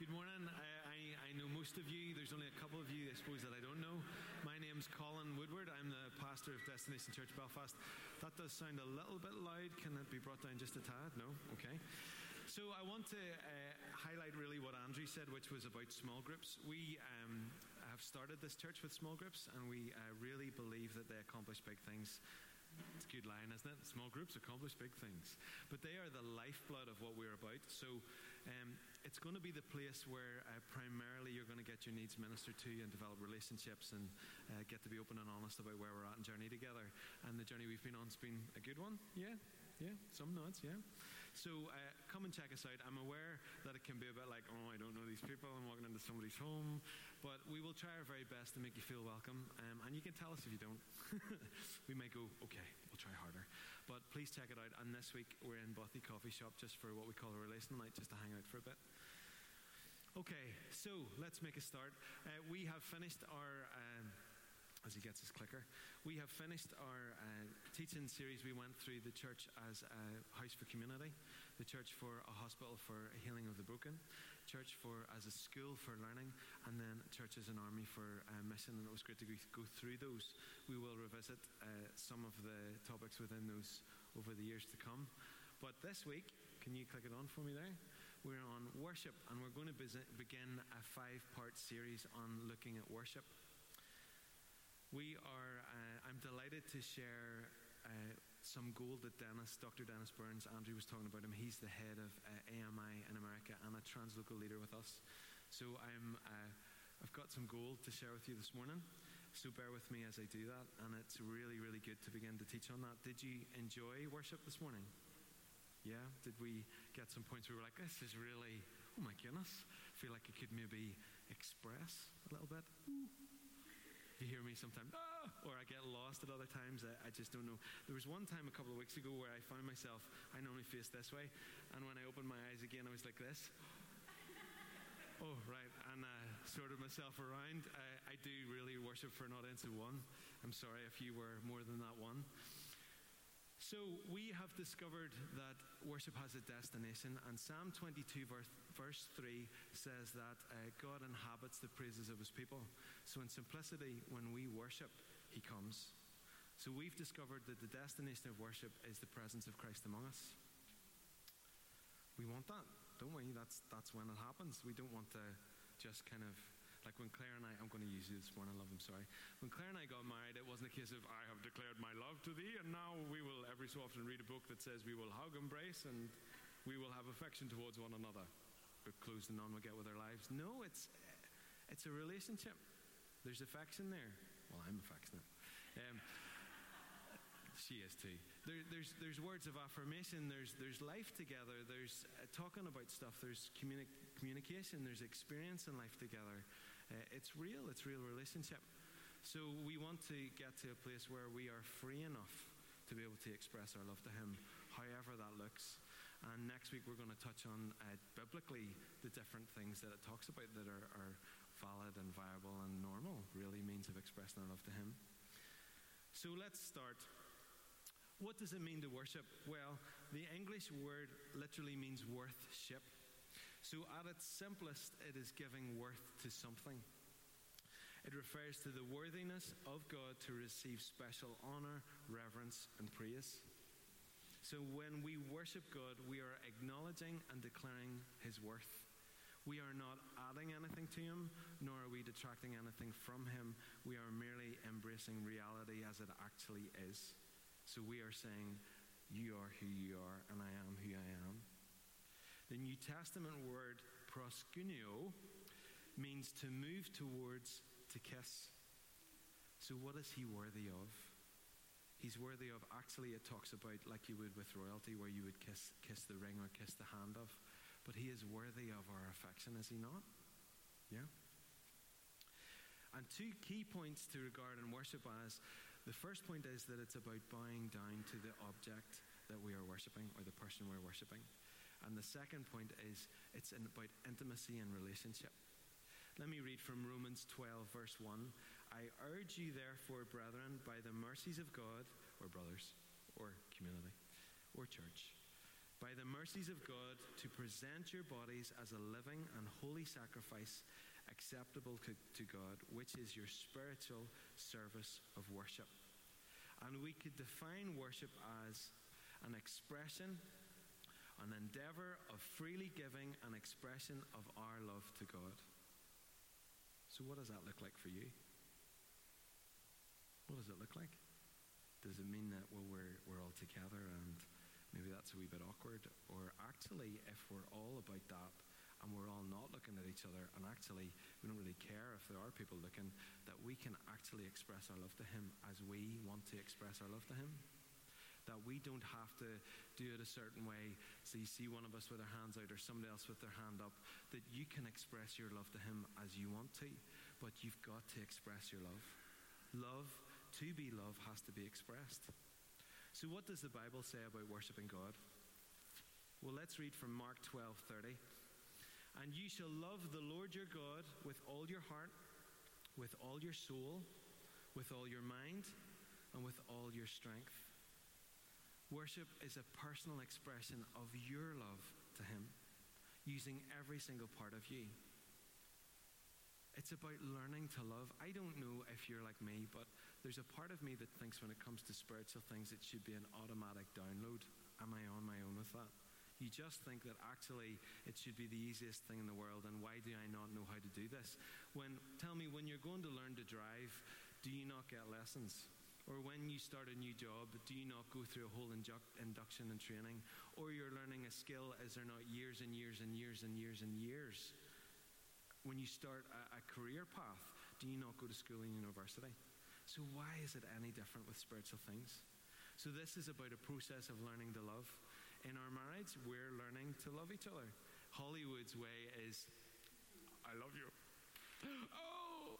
Good morning. I, I, I, know most of you. There's only a couple of you, I suppose, that I don't know. My name's Colin Woodward. I'm the pastor of Destination Church Belfast. That does sound a little bit loud. Can it be brought down just a tad? No? Okay. So I want to uh, highlight really what Andrew said, which was about small groups. We um, have started this church with small groups, and we uh, really believe that they accomplish big things. It's a good line, isn't it? Small groups accomplish big things. But they are the lifeblood of what we're about. So um, it's going to be the place where uh, primarily you're going to get your needs ministered to you and develop relationships and uh, get to be open and honest about where we're at and journey together. And the journey we've been on has been a good one. Yeah? Yeah? Some nods, yeah? So uh, come and check us out. I'm aware that it can be a bit like, oh, I don't know these people. I'm walking into somebody's home. But we will try our very best to make you feel welcome. Um, and you can tell us if you don't. we may go, okay, we'll try harder. But please check it out. And this week we're in Bothy Coffee Shop just for what we call a relational night, just to hang out for a bit. Okay, so let's make a start. Uh, we have finished our. Um, as he gets his clicker. We have finished our uh, teaching series. We went through the church as a house for community, the church for a hospital for healing of the broken, church for as a school for learning, and then church as an army for uh, mission. And it was great to go, through those. We will revisit uh, some of the topics within those over the years to come. But this week, can you click it on for me there? We're on worship, and we're going to begin a five part series on looking at worship. We are, uh, I'm delighted to share uh, some gold that Dennis, Dr. Dennis Burns, Andrew was talking about him. He's the head of uh, AMI in America and a translocal leader with us. So I'm, uh, I've got some gold to share with you this morning. So bear with me as I do that. And it's really, really good to begin to teach on that. Did you enjoy worship this morning? Yeah? Did we get some points where we were like, this is really, oh my goodness, feel like it could maybe express a little bit? You hear me sometimes, ah! or I get lost at other times. I, I, just don't know. There was one time a couple of weeks ago where I found myself, I normally face this way, and when I opened my eyes again, I was like this. Oh, right. And uh, sorted myself around. I, I do really worship for an audience of one. I'm sorry if you were more than that one. So we have discovered that worship has a destination, and Psalm 22, verse, verse 3 says that uh, God inhabits the praises of his people. So in simplicity, when we worship, he comes. So we've discovered that the destination of worship is the presence of Christ among us. We want that, don't we? That's, that's when it happens. We don't want to just kind of like when Claire and I, I'm going to use you this morning, I love him, sorry. When Claire and I got married, it wasn't a case of, I have declared my love to thee, and now we will every so often read a book that says we will hug, embrace, and we will have affection towards one another. But close and on we get with our lives. No, it's, it's a relationship. There's affection there. Well, I'm affectionate. Um, she is too. There, there's, there's words of affirmation, there's, there's life together, there's uh, talking about stuff, there's communi- communication, there's experience in life together. Uh, it's real, it's real relationship. So we want to get to a place where we are free enough to be able to express our love to Him, however. And next week we're going to touch on uh, biblically the different things that it talks about that are, are valid and viable and normal, really means of expressing our love to Him. So let's start what does it mean to worship? Well, the English word literally means worth ship. So, at its simplest, it is giving worth to something. It refers to the worthiness of God to receive special honor, reverence, and praise. So, when we worship God, we are acknowledging and declaring His worth. We are not adding anything to Him, nor are we detracting anything from Him. We are merely embracing reality as it actually is. So we are saying, You are who you are, and I am who I am. The New Testament word proskuneo means to move towards, to kiss. So, what is he worthy of? He's worthy of, actually, it talks about like you would with royalty, where you would kiss, kiss the ring or kiss the hand of. But he is worthy of our affection, is he not? Yeah? And two key points to regard in worship as the first point is that it's about bowing down to the object that we are worshipping or the person we're worshipping. And the second point is it's about intimacy and relationship. Let me read from Romans 12, verse 1. I urge you, therefore, brethren, by the mercies of God, or brothers, or community, or church, by the mercies of God, to present your bodies as a living and holy sacrifice acceptable to, God, which is your spiritual service of worship. And we could define worship as an expression, an endeavor of freely giving an expression of our love to God. So, what does that look like for you? What does it look like? Does it mean that well we're we're all together and maybe that's a wee bit awkward? Or actually, if we're all about that and we're all not looking at each other and actually we don't really care if there are people looking, that we can actually express our love to Him as we want to express our love to Him? That we don't have to do it a certain way. So you see one of us with our hands out or somebody else with their hand up, that you can express your love to Him as you want to, but you've got to express your love. Love to be love has to be expressed. So what does the Bible say about worshiping God? Well, let's read from Mark 12:30. And you shall love the Lord your God with all your heart, with all your soul, with all your mind, and with all your strength. Worship is a personal expression of your love to Him, using every single part of you. It's about learning to love. I don't know if you're like me, but there's a part of me that thinks when it comes to spiritual things, it should be an automatic download. Am I on my own with that? You just think that actually it should be the easiest thing in the world, and why do I not know how to do this? When tell me, when you're going to learn to drive, do you not get lessons? Or when you start a new job, do you not go through a whole inju- induction and training? Or you're learning a skill, is there not years and years and years and years and years? When you start a, a career path, do you not go to school and university? So, why is it any different with spiritual things? So, this is about a process of learning to love. In our marriage, we're learning to love each other. Hollywood's way is, I love you. Oh!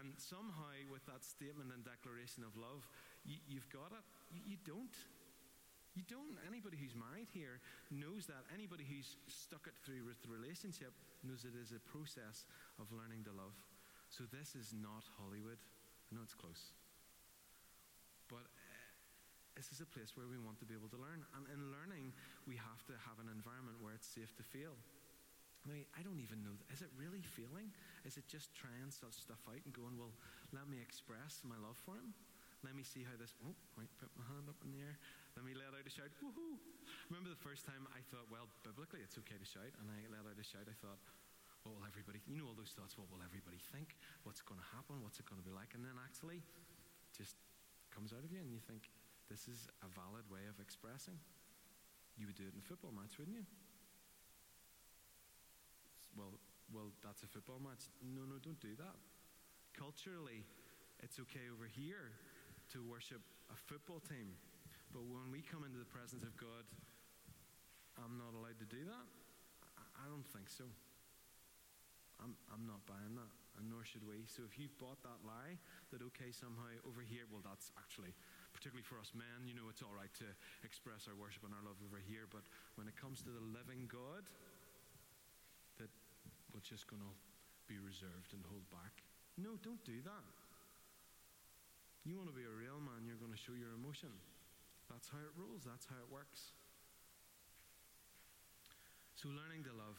And somehow, with that statement and declaration of love, you, have got it. You, you don't. You don't. Anybody who's married here knows that. Anybody who's stuck it through with the relationship knows it is a process of learning to love. So this is not Hollywood. Know it's close. But uh, this is a place where we want to be able to learn. And in learning, we have to have an environment where it's safe to fail. Now, I don't even know. Is it really feeling? Is it just trying such stuff out and going, well, let me express my love for him? Let me see how this. Oh, right, put my hand up in the air. Let me let out a shout. Woohoo! Remember the first time I thought, well, biblically it's okay to shout, and I let out a shout. I thought, what will everybody? You know all those thoughts. What will everybody think? What's going to happen? What's it going to be like? And then actually, just comes out of you, and you think, this is a valid way of expressing. You would do it in a football match, wouldn't you? Well, well, that's a football match. No, no, don't do that. Culturally, it's okay over here to worship a football team but when we come into the presence of God, I'm not allowed to do that? I don't think so. I'm, I'm not buying that, and nor should we. So if you've bought that lie, that okay, somehow over here, well, that's actually, particularly for us men, you know, it's all right to express our worship and our love over here, but when it comes to the living God, that we're just going to be reserved and hold back. No, don't do that. You want to be a real man, you're going to show your emotion. That's how it rolls, that's how it works. So, learning to love.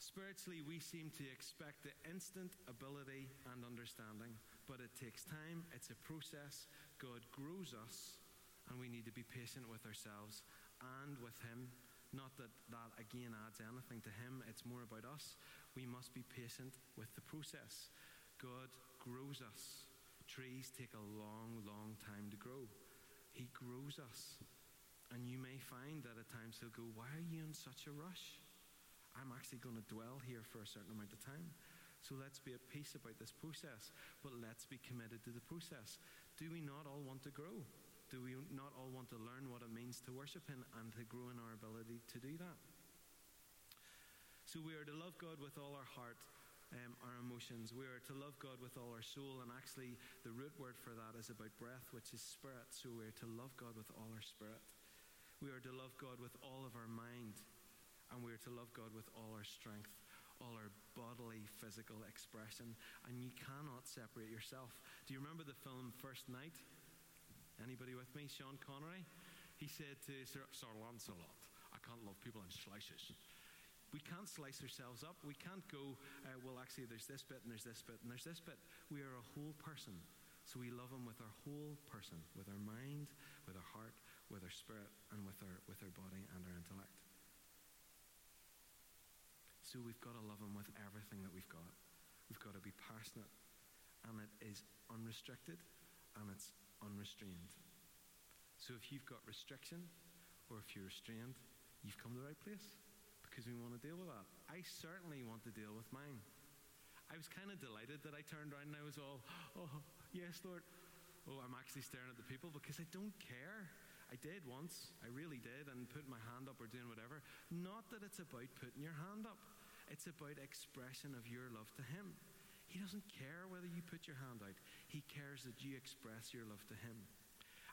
Spiritually, we seem to expect the instant ability and understanding, but it takes time, it's a process. God grows us, and we need to be patient with ourselves and with Him. Not that that again adds anything to Him, it's more about us. We must be patient with the process. God grows us. Trees take a long, long time to grow. He grows us. And you may find that at times he'll go, Why are you in such a rush? I'm actually going to dwell here for a certain amount of time. So let's be at peace about this process, but let's be committed to the process. Do we not all want to grow? Do we not all want to learn what it means to worship Him and to grow in our ability to do that? So we are to love God with all our heart um, our emotions. We are to love God with all our soul, and actually, the root word for that is about breath, which is spirit. So we are to love God with all our spirit. We are to love God with all of our mind, and we are to love God with all our strength, all our bodily, physical expression. And you cannot separate yourself. Do you remember the film First Knight? Anybody with me? Sean Connery? He said to Sir, Sir Lancelot, I can't love people in slices. We can't slice ourselves up. We can't go, uh, well, actually, there's this bit and there's this bit and there's this bit. We are a whole person. So we love Him with our whole person, with our mind, with our heart, with our spirit, and with our, with our body and our intellect. So we've got to love Him with everything that we've got. We've got to be passionate, and it is unrestricted and it's unrestrained. So if you've got restriction or if you're restrained, you've come to the right place because we want to deal with that. I certainly want to deal with mine. I was kind of delighted that I turned around and I was all, oh, yes, Lord. Oh, I'm actually staring at the people because I don't care. I did once, I really did, and put my hand up or doing whatever. Not that it's about putting your hand up, it's about expression of your love to Him. He doesn't care whether you put your hand out, He cares that you express your love to Him.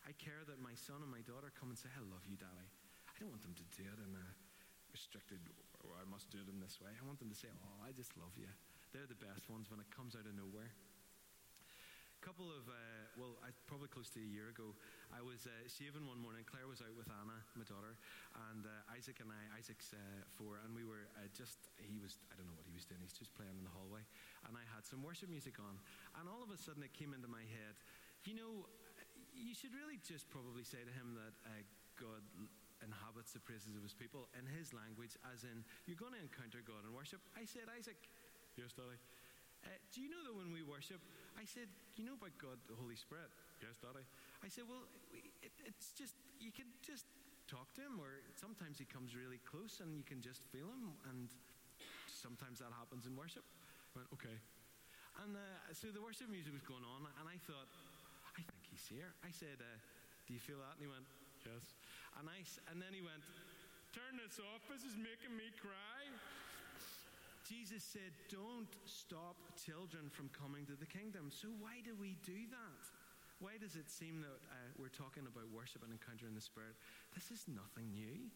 I care that my son and my daughter come and say, I love you, Daddy. I don't want them to do it in a restricted, or I must do it in this way. I want them to say, Oh, I just love you. They're the best ones when it comes out of nowhere. Couple of, uh, well, I, probably close to a year ago, I was uh, shaving one morning. Claire was out with Anna, my daughter, and uh, Isaac and I, Isaac's uh, four, and we were uh, just, he was, I don't know what he was doing, he's just playing in the hallway. And I had some worship music on. And all of a sudden it came into my head, you know, you should really just probably say to him that uh, God inhabits the praises of his people in his language, as in, you're going to encounter God in worship. I said, Isaac, yes, Daddy. Uh, do you know that when we worship, I said, you know about God, the Holy Spirit? Yes, Daddy. I said, well, it, it's just, you can just talk to him, or sometimes he comes really close and you can just feel him, and sometimes that happens in worship. I went, okay. And uh, so the worship music was going on, and I thought, I think he's here. I said, uh, do you feel that? And he went, yes. And, I, and then he went, Turn this off. This is making me cry. Jesus said, Don't stop children from coming to the kingdom. So, why do we do that? Why does it seem that uh, we're talking about worship and encountering the Spirit? This is nothing new.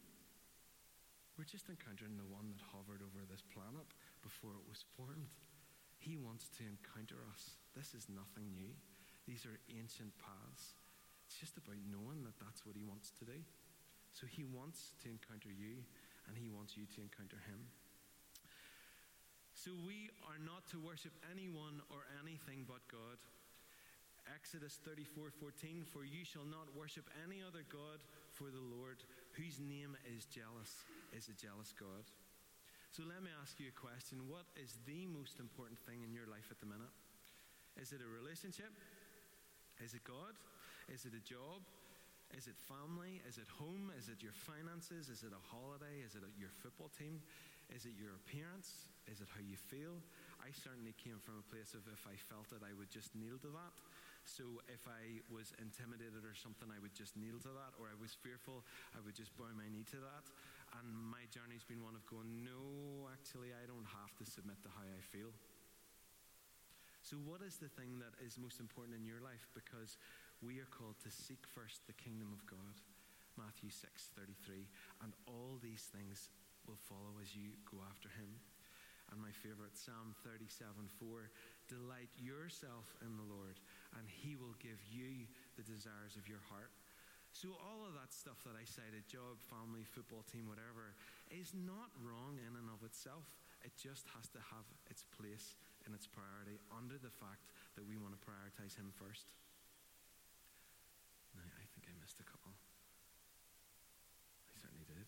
We're just encountering the one that hovered over this planet before it was formed. He wants to encounter us. This is nothing new. These are ancient paths. It's just about knowing that that's what he wants to do. So he wants to encounter you, and he wants you to encounter him. So we are not to worship anyone or anything but God. Exodus 34:14 For you shall not worship any other god for the Lord whose name is jealous is a jealous God. So let me ask you a question. What is the most important thing in your life at the minute? Is it a relationship? Is it God? Is it a job? Is it family? Is it home? Is it your finances? Is it a holiday? Is it your football team? Is it your appearance? Is it how you feel? I certainly came from a place of if I felt it, I would just kneel to that. So if I was intimidated or something, I would just kneel to that. Or I was fearful, I would just bow my knee to that. And my journey's been one of going, no, actually, I don't have to submit to how I feel. So, what is the thing that is most important in your life? Because we are called to seek first the kingdom of God. Matthew 6:33 and all these things will follow as you go after him. And my favorite Psalm 37:4 delight yourself in the Lord and he will give you the desires of your heart. So all of that stuff that I cited job, family, football team, whatever is not wrong in and of itself. It just has to have its place and its priority under the fact that we want to prioritize him first. I think I missed a couple. I certainly did.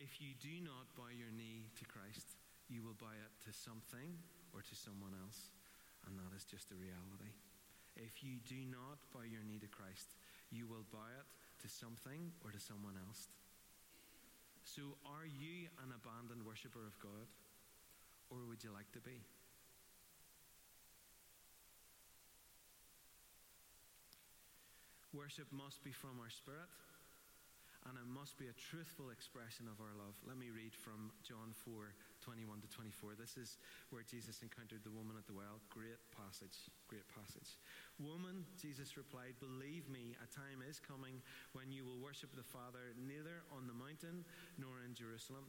If you do not bow your knee to Christ, you will buy it to something or to someone else, and that is just a reality. If you do not buy your knee to Christ, you will buy it to something or to someone else. So, are you an abandoned worshiper of God, or would you like to be? Worship must be from our spirit, and it must be a truthful expression of our love. Let me read from John 4 21 to 24. This is where Jesus encountered the woman at the well. Great passage, great passage. Woman, Jesus replied, Believe me, a time is coming when you will worship the Father neither on the mountain nor in Jerusalem.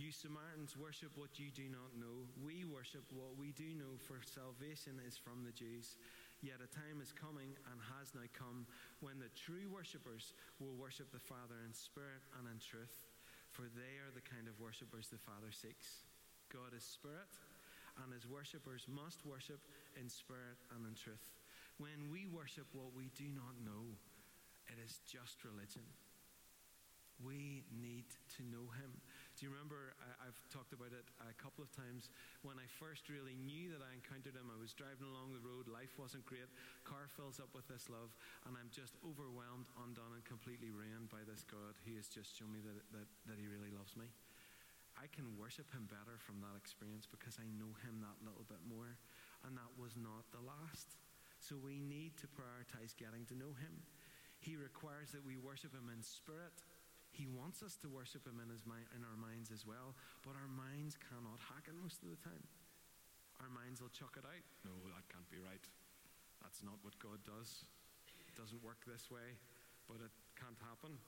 You Samaritans worship what you do not know. We worship what we do know, for salvation is from the Jews. Yet a time is coming and has now come when the true worshippers will worship the Father in spirit and in truth. for they are the kind of worshippers the Father seeks. God is spirit, and his worshippers must worship in spirit and in truth. When we worship what we do not know, it is just religion. We need to know him. Do you remember? I, have talked about it a couple of times. When I first really knew that I encountered him, I was driving along the road, life wasn't great, car fills up with this love, and I'm just overwhelmed, undone, and completely ruined by this God who has just shown me that, that, that he really loves me. I can worship him better from that experience because I know him that little bit more, and that was not the last. So we need to prioritize getting to know him. He requires that we worship him in spirit he wants us to worship Him in, his mind, in our minds as well, but our minds cannot hack it most of the time. Our minds will chuck it out. No, that can't be right. That's not what God does. It doesn't work this way, but it can't happen.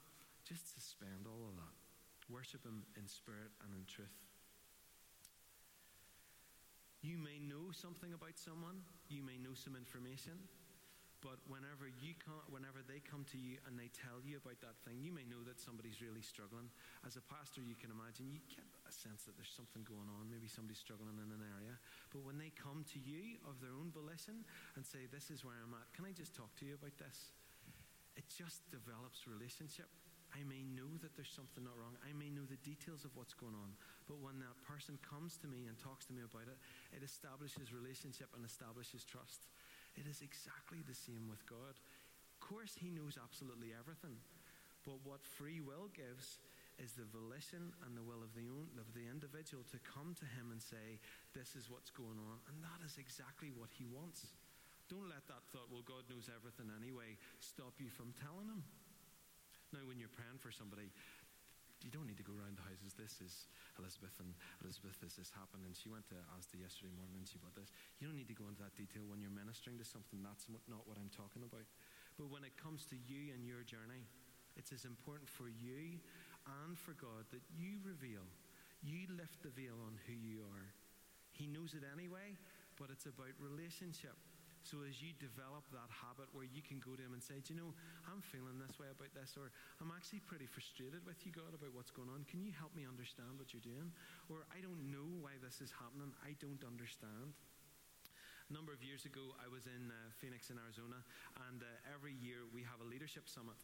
Just suspend all of that. Worship Him in spirit and in truth. You may know something about someone, you may know some information, but whenever you come, whenever they come to you and they tell you about that thing, you may know that somebody's really struggling. As a pastor, you can imagine you get a sense that there's something going on. Maybe somebody's struggling in an area. But when they come to you of their own volition and say, "This is where I'm at. Can I just talk to you about this?" It just develops relationship. I may know that there's something not wrong. I may know the details of what's going on. But when that person comes to me and talks to me about it, it establishes relationship and establishes trust. It is exactly the same with God. Of course, He knows absolutely everything. But what free will gives is the volition and the will of the, own, of the individual to come to Him and say, This is what's going on. And that is exactly what He wants. Don't let that thought, well, God knows everything anyway, stop you from telling Him. Now, when you're praying for somebody, you don't need to go around the houses. This is Elizabeth, and Elizabeth, this has happened, and she went to Asda yesterday morning and she bought this. You don't need to go into that detail when you're ministering to something. That's not what I'm talking about. But when it comes to you and your journey, it's as important for you and for God that you reveal, you lift the veil on who you are. He knows it anyway, but it's about relationship. So as you develop that habit where you can go to Him and say, Do you know, I'm feeling this way about this, or I'm actually pretty frustrated with you, God, about what's going on. Can you help me understand what you're doing? Or I don't know why this is happening. I don't understand. A number of years ago, I was in uh, Phoenix, in Arizona, and uh, every year we have a leadership summit,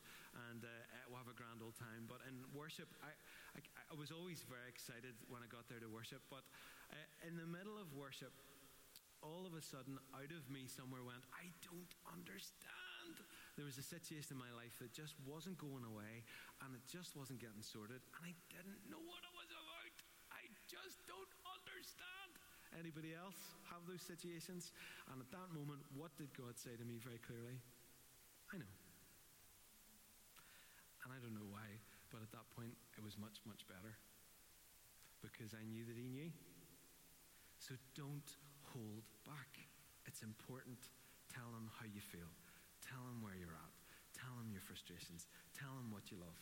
and uh, we'll have a grand old time. But in worship, I, I, I, was always very excited when I got there to worship. But uh, in the middle of worship, all of a sudden, out of me, somewhere went, I don't understand. There was a situation in my life that just wasn't going away and it just wasn't getting sorted, and I didn't know what it was about. I just don't understand. Anybody else have those situations? And at that moment, what did God say to me very clearly? I know. And I don't know why, but at that point, it was much, much better because I knew that He knew. So don't hold back. It's important. Tell them how you feel. Tell them where you're at. Tell them your frustrations. Tell them what you love.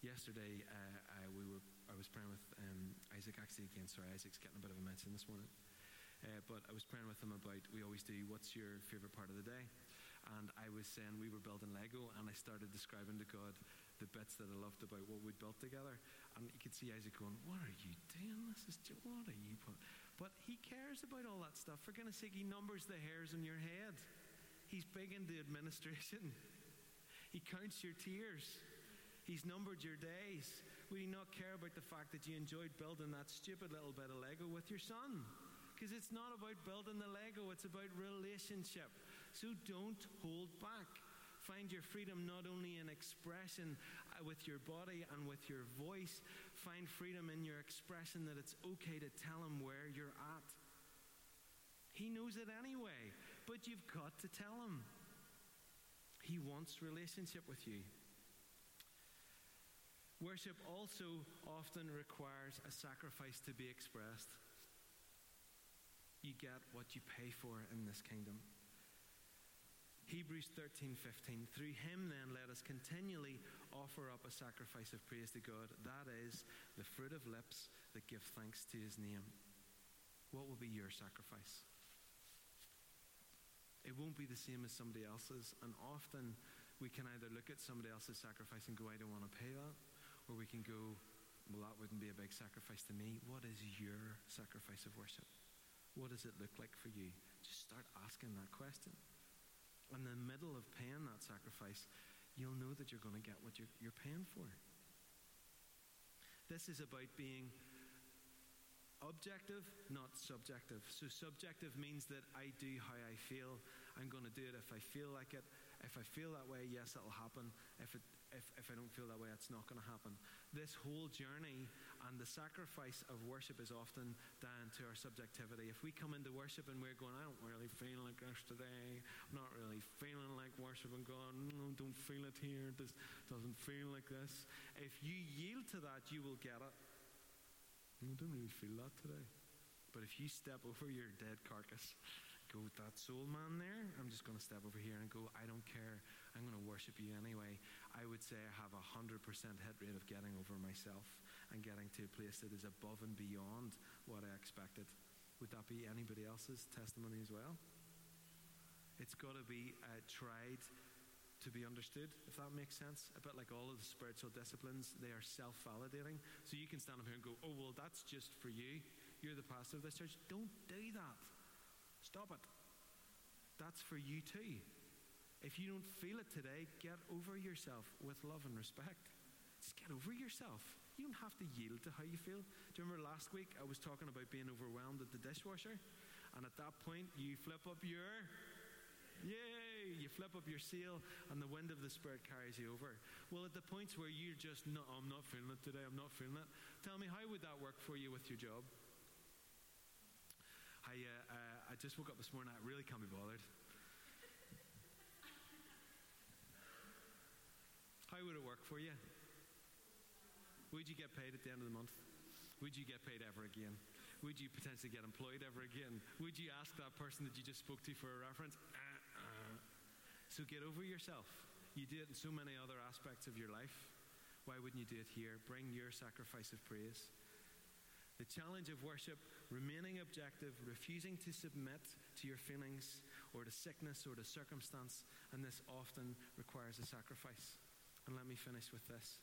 Yesterday, uh, I, we were, I was praying with um, Isaac, actually, again, sorry, Isaac's getting a bit of a mention this morning. Uh, but I was praying with him about, we always do, what's your favourite part of the day? And I was saying we were building Lego, and I started describing to God the bits that I loved about what we'd built together. And you could see Isaac going, What are you doing? This is, what are you putting? But he cares about all that stuff. For goodness sake, he numbers the hairs on your head. He's big into administration. He counts your tears. He's numbered your days. Would he not care about the fact that you enjoyed building that stupid little bit of Lego with your son? Because it's not about building the Lego, it's about relationship. So don't hold back. Find your freedom not only in expression uh, with your body and with your voice, find freedom in your expression that it's okay to tell him where you're at. He knows it anyway, but you've got to tell him. He wants relationship with you. Worship also often requires a sacrifice to be expressed. You get what you pay for in this kingdom. Hebrews 13, 15. Through him, then, let us continually offer up a sacrifice of praise to God. That is the fruit of lips that give thanks to his name. What will be your sacrifice? It won't be the same as somebody else's. And often we can either look at somebody else's sacrifice and go, I don't want to pay that. Or we can go, well, that wouldn't be a big sacrifice to me. What is your sacrifice of worship? What does it look like for you? Just start asking that question. In the middle of paying that sacrifice, you'll know that you're going to get what you're, you're paying for. This is about being objective, not subjective. So, subjective means that I do how I feel. I'm going to do it if I feel like it. If I feel that way, yes, it'll happen. If, it, if, if I don't feel that way, it's not going to happen. This whole journey and the sacrifice of worship is often down to our subjectivity. If we come into worship and we're going, I don't really feel like this today, I'm not really feeling like worship, and going, no, don't feel it here, this doesn't feel like this. If you yield to that, you will get it. I don't really feel that today. But if you step over your dead carcass, go, that soul man there, I'm just going to step over here and go, I don't care. I'm going to worship you anyway. I would say I have a 100% hit rate of getting over myself and getting to a place that is above and beyond what I expected. Would that be anybody else's testimony as well? It's got to be uh, tried to be understood, if that makes sense. A bit like all of the spiritual disciplines, they are self validating. So you can stand up here and go, oh, well, that's just for you. You're the pastor of this church. Don't do that. Stop it. That's for you too. If you don't feel it today, get over yourself with love and respect. Just get over yourself. You don't have to yield to how you feel. Do you remember last week I was talking about being overwhelmed at the dishwasher? And at that point, you flip up your Yay! You flip up your seal, and the wind of the Spirit carries you over. Well, at the points where you're just, no, I'm not feeling it today, I'm not feeling it, tell me, how would that work for you with your job? I, uh, uh, I just woke up this morning, I really can't be bothered. How would it work for you? Would you get paid at the end of the month? Would you get paid ever again? Would you potentially get employed ever again? Would you ask that person that you just spoke to for a reference? Uh-uh. So get over yourself. You do it in so many other aspects of your life. Why wouldn't you do it here? Bring your sacrifice of praise. The challenge of worship, remaining objective, refusing to submit to your feelings or to sickness or to circumstance, and this often requires a sacrifice. And let me finish with this.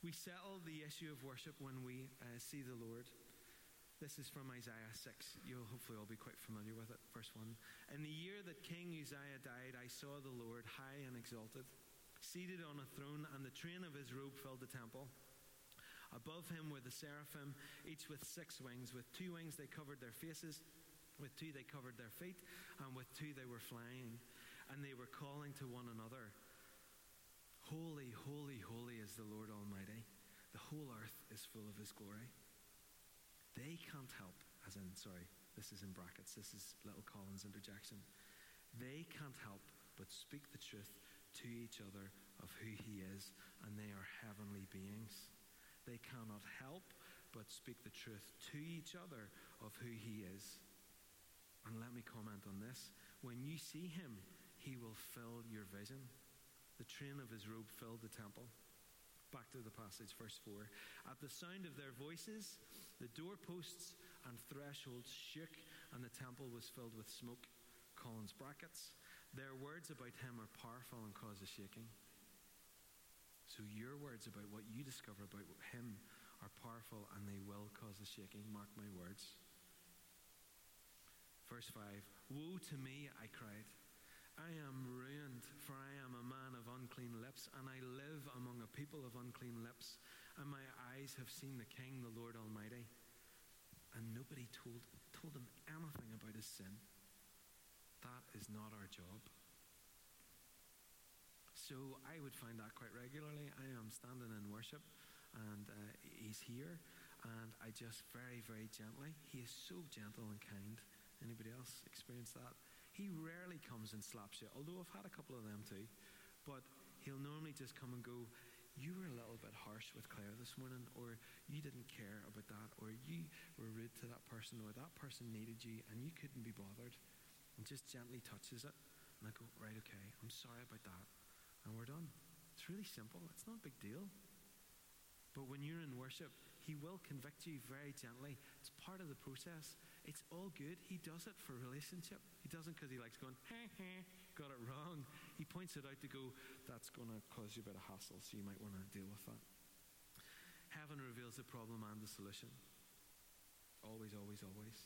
We settle the issue of worship when we uh, see the Lord. This is from Isaiah 6. You'll hopefully all be quite familiar with it. Verse 1. In the year that King Uzziah died, I saw the Lord high and exalted, seated on a throne, and the train of his robe filled the temple. Above him were the seraphim, each with six wings. With two wings they covered their faces, with two they covered their feet, and with two they were flying. And they were calling to one another Holy, holy, holy is the Lord Almighty. The whole earth is full of his glory. They can't help, as in, sorry, this is in brackets, this is little Colin's interjection. They can't help but speak the truth to each other of who he is, and they are heavenly beings. They cannot help but speak the truth to each other of who he is. And let me comment on this. When you see him, he will fill your vision. The train of his robe filled the temple. Back to the passage, verse 4. At the sound of their voices, the doorposts and thresholds shook, and the temple was filled with smoke. Colin's brackets. Their words about him are powerful and cause a shaking. So your words about what you discover about him are powerful and they will cause a shaking. Mark my words. Verse 5 Woe to me, I cried. I am ruined, for I am a man of unclean lips, and I live among a people of unclean lips, and my eyes have seen the King, the Lord Almighty. And nobody told, told him anything about his sin. That is not our job. So I would find that quite regularly. I am standing in worship, and uh, he's here, and I just very, very gently, he is so gentle and kind. Anybody else experience that? He rarely comes and slaps you, although I've had a couple of them too. But he'll normally just come and go, You were a little bit harsh with Claire this morning, or you didn't care about that, or you were rude to that person, or that person needed you and you couldn't be bothered. And just gently touches it. And I go, Right, okay, I'm sorry about that. And we're done. It's really simple, it's not a big deal. But when you're in worship, he will convict you very gently. It's part of the process. It's all good. He does it for relationship. He doesn't because he likes going, hey, hey, got it wrong. He points it out to go, that's going to cause you a bit of hassle, so you might want to deal with that. Heaven reveals the problem and the solution. Always, always, always.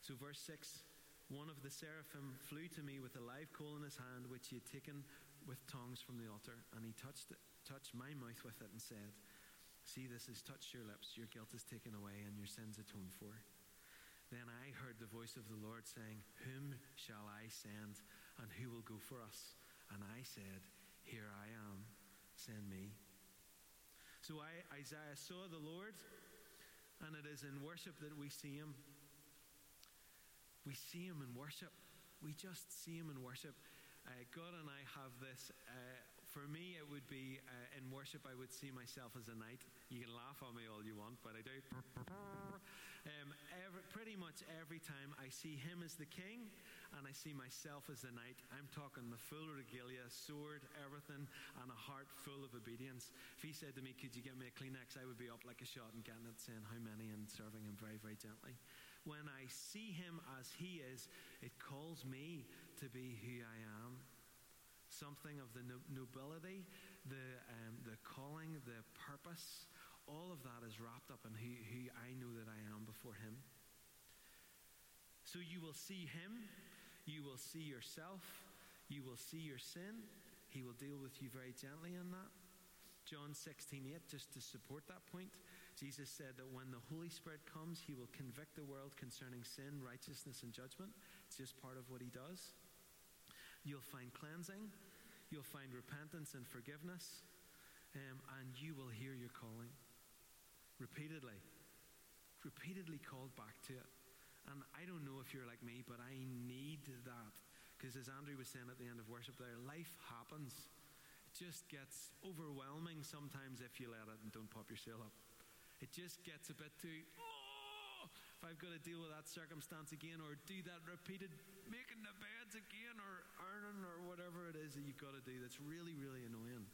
So, verse 6 One of the seraphim flew to me with a live coal in his hand, which he had taken with tongs from the altar, and he touched, it, touched my mouth with it and said, See, this has touched your lips. Your guilt is taken away and your sins atoned for. Then I heard the voice of the Lord saying, Whom shall I send, and who will go for us? And I said, Here I am, send me. So I, Isaiah saw the Lord, and it is in worship that we see him. We see him in worship. We just see him in worship. Uh, God and I have this. Uh, for me, it would be uh, in worship, I would see myself as a knight. You can laugh at me all you want, but I do. Um, every, pretty much every time I see him as the king and I see myself as the knight, I'm talking the full regalia, sword, everything, and a heart full of obedience. If he said to me, Could you get me a Kleenex? I would be up like a shot and getting it, saying how many, and serving him very, very gently. When I see him as he is, it calls me to be who I am something of the nobility, the, um, the calling, the purpose, all of that is wrapped up in who, who I know that I am before Him. So you will see Him, you will see yourself, you will see your sin. He will deal with you very gently in that. John 16 8, just to support that point, Jesus said that when the Holy Spirit comes, He will convict the world concerning sin, righteousness, and judgment. It's just part of what He does. You'll find cleansing, you'll find repentance and forgiveness, um, and you will hear your calling repeatedly, repeatedly called back to it. And I don't know if you're like me, but I need that. Because as Andrew was saying at the end of worship there, life happens. It just gets overwhelming sometimes if you let it and don't pop yourself up. It just gets a bit too, oh, if I've got to deal with that circumstance again or do that repeated making the beds again or earning or whatever it is that you've got to do that's really, really annoying.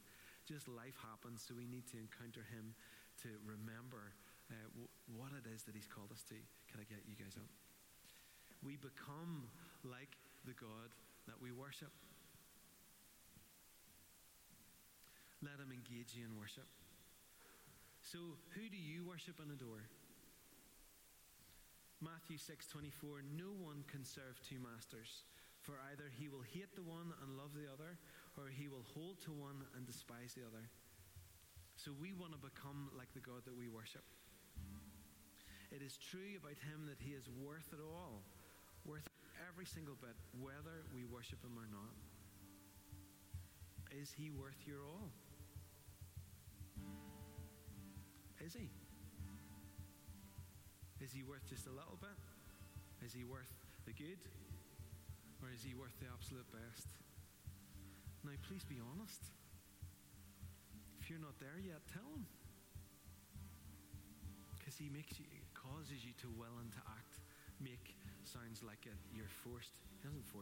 Just life happens, so we need to encounter Him to remember uh, w- what it is that He's called us to. Can I get you guys up? We become like the God that we worship. Let Him engage you in worship. So, who do you worship and adore? Matthew 6:24 No one can serve two masters, for either he will hate the one and love the other, or he will hold to one and despise the other. So we want to become like the God that we worship. It is true about Him that He is worth it all, worth every single bit, whether we worship Him or not. Is He worth your all? Is He? Is He worth just a little bit? Is He worth the good? Or is He worth the absolute best? Now, please be honest. If you're not there yet, tell him. Because he makes you, causes you to will and to act. Make sounds like it. You're forced. He doesn't force